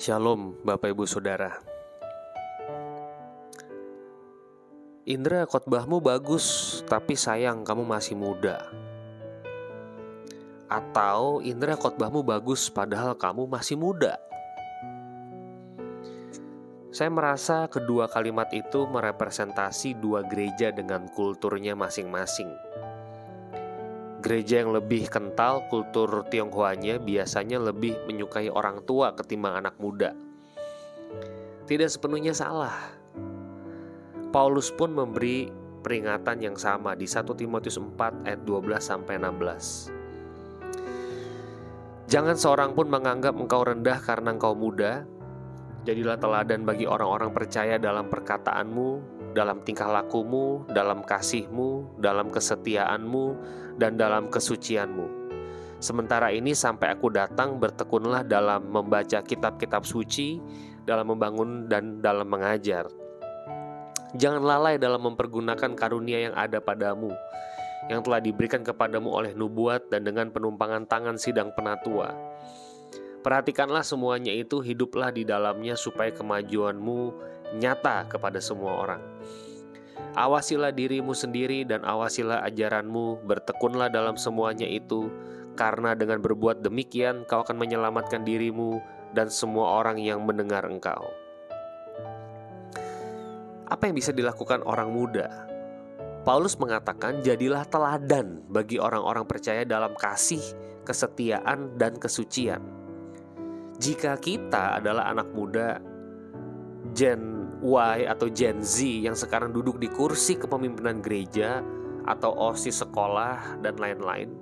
Shalom, Bapak Ibu Saudara. Indra, khotbahmu bagus, tapi sayang kamu masih muda. Atau Indra, khotbahmu bagus, padahal kamu masih muda. Saya merasa kedua kalimat itu merepresentasi dua gereja dengan kulturnya masing-masing. Gereja yang lebih kental kultur Tionghoanya biasanya lebih menyukai orang tua ketimbang anak muda. Tidak sepenuhnya salah. Paulus pun memberi peringatan yang sama di 1 Timotius 4 ayat 12 sampai 16. Jangan seorang pun menganggap engkau rendah karena engkau muda. Jadilah teladan bagi orang-orang percaya dalam perkataanmu, dalam tingkah lakumu, dalam kasihmu, dalam kesetiaanmu, dan dalam kesucianmu. Sementara ini sampai aku datang bertekunlah dalam membaca kitab-kitab suci, dalam membangun dan dalam mengajar. Jangan lalai dalam mempergunakan karunia yang ada padamu, yang telah diberikan kepadamu oleh nubuat dan dengan penumpangan tangan sidang penatua. Perhatikanlah semuanya itu, hiduplah di dalamnya supaya kemajuanmu nyata kepada semua orang. Awasilah dirimu sendiri dan awasilah ajaranmu, bertekunlah dalam semuanya itu, karena dengan berbuat demikian kau akan menyelamatkan dirimu dan semua orang yang mendengar engkau. Apa yang bisa dilakukan orang muda? Paulus mengatakan, "Jadilah teladan bagi orang-orang percaya dalam kasih, kesetiaan, dan kesucian." Jika kita adalah anak muda, Gen Y atau Gen Z yang sekarang duduk di kursi kepemimpinan gereja atau OSIS sekolah dan lain-lain.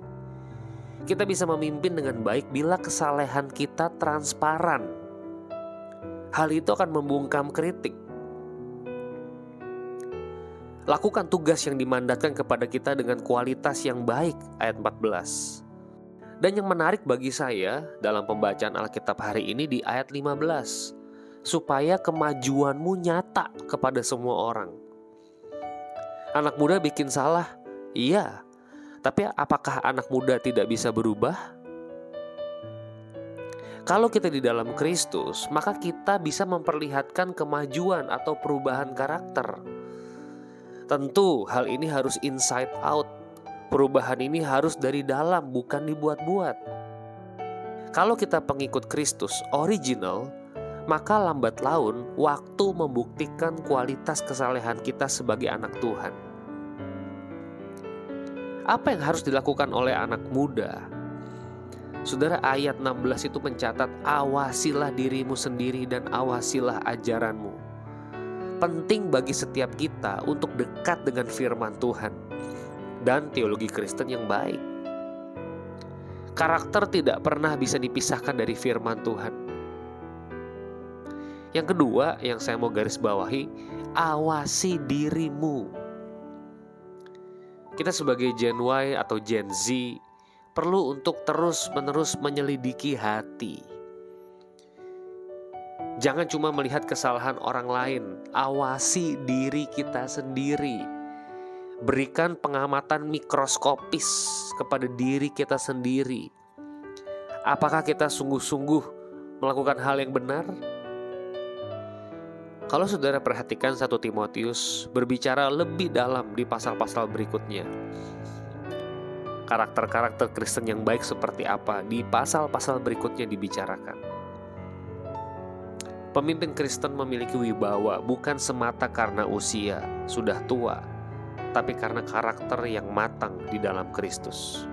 Kita bisa memimpin dengan baik bila kesalehan kita transparan. Hal itu akan membungkam kritik. Lakukan tugas yang dimandatkan kepada kita dengan kualitas yang baik, ayat 14. Dan yang menarik bagi saya dalam pembacaan Alkitab hari ini di ayat 15 supaya kemajuanmu nyata kepada semua orang. Anak muda bikin salah, iya, tapi apakah anak muda tidak bisa berubah? Kalau kita di dalam Kristus, maka kita bisa memperlihatkan kemajuan atau perubahan karakter. Tentu, hal ini harus inside out. Perubahan ini harus dari dalam, bukan dibuat-buat. Kalau kita pengikut Kristus original, maka lambat laun waktu membuktikan kualitas kesalehan kita sebagai anak Tuhan. Apa yang harus dilakukan oleh anak muda? Saudara ayat 16 itu mencatat awasilah dirimu sendiri dan awasilah ajaranmu. Penting bagi setiap kita untuk dekat dengan firman Tuhan dan teologi Kristen yang baik. Karakter tidak pernah bisa dipisahkan dari firman Tuhan yang kedua, yang saya mau garis bawahi, awasi dirimu. Kita sebagai Gen Y atau Gen Z perlu untuk terus-menerus menyelidiki hati. Jangan cuma melihat kesalahan orang lain, awasi diri kita sendiri. Berikan pengamatan mikroskopis kepada diri kita sendiri. Apakah kita sungguh-sungguh melakukan hal yang benar? Kalau saudara perhatikan satu Timotius berbicara lebih dalam di pasal-pasal berikutnya. Karakter-karakter Kristen yang baik seperti apa di pasal-pasal berikutnya dibicarakan. Pemimpin Kristen memiliki wibawa bukan semata karena usia sudah tua, tapi karena karakter yang matang di dalam Kristus.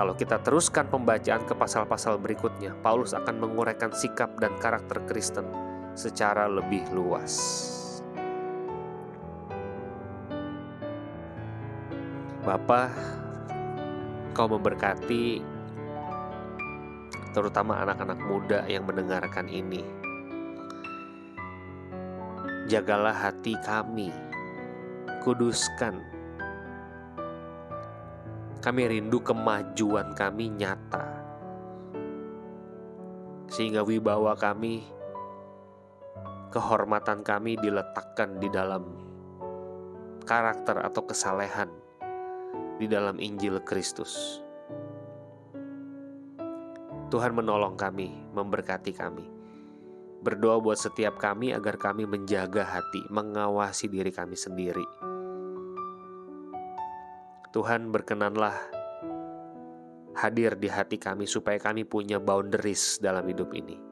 Kalau kita teruskan pembacaan ke pasal-pasal berikutnya, Paulus akan menguraikan sikap dan karakter Kristen secara lebih luas. Bapak, kau memberkati terutama anak-anak muda yang mendengarkan ini. Jagalah hati kami, kuduskan. Kami rindu kemajuan kami nyata, sehingga wibawa kami kehormatan kami diletakkan di dalam karakter atau kesalehan di dalam Injil Kristus. Tuhan menolong kami, memberkati kami. Berdoa buat setiap kami agar kami menjaga hati, mengawasi diri kami sendiri. Tuhan berkenanlah hadir di hati kami supaya kami punya boundaries dalam hidup ini.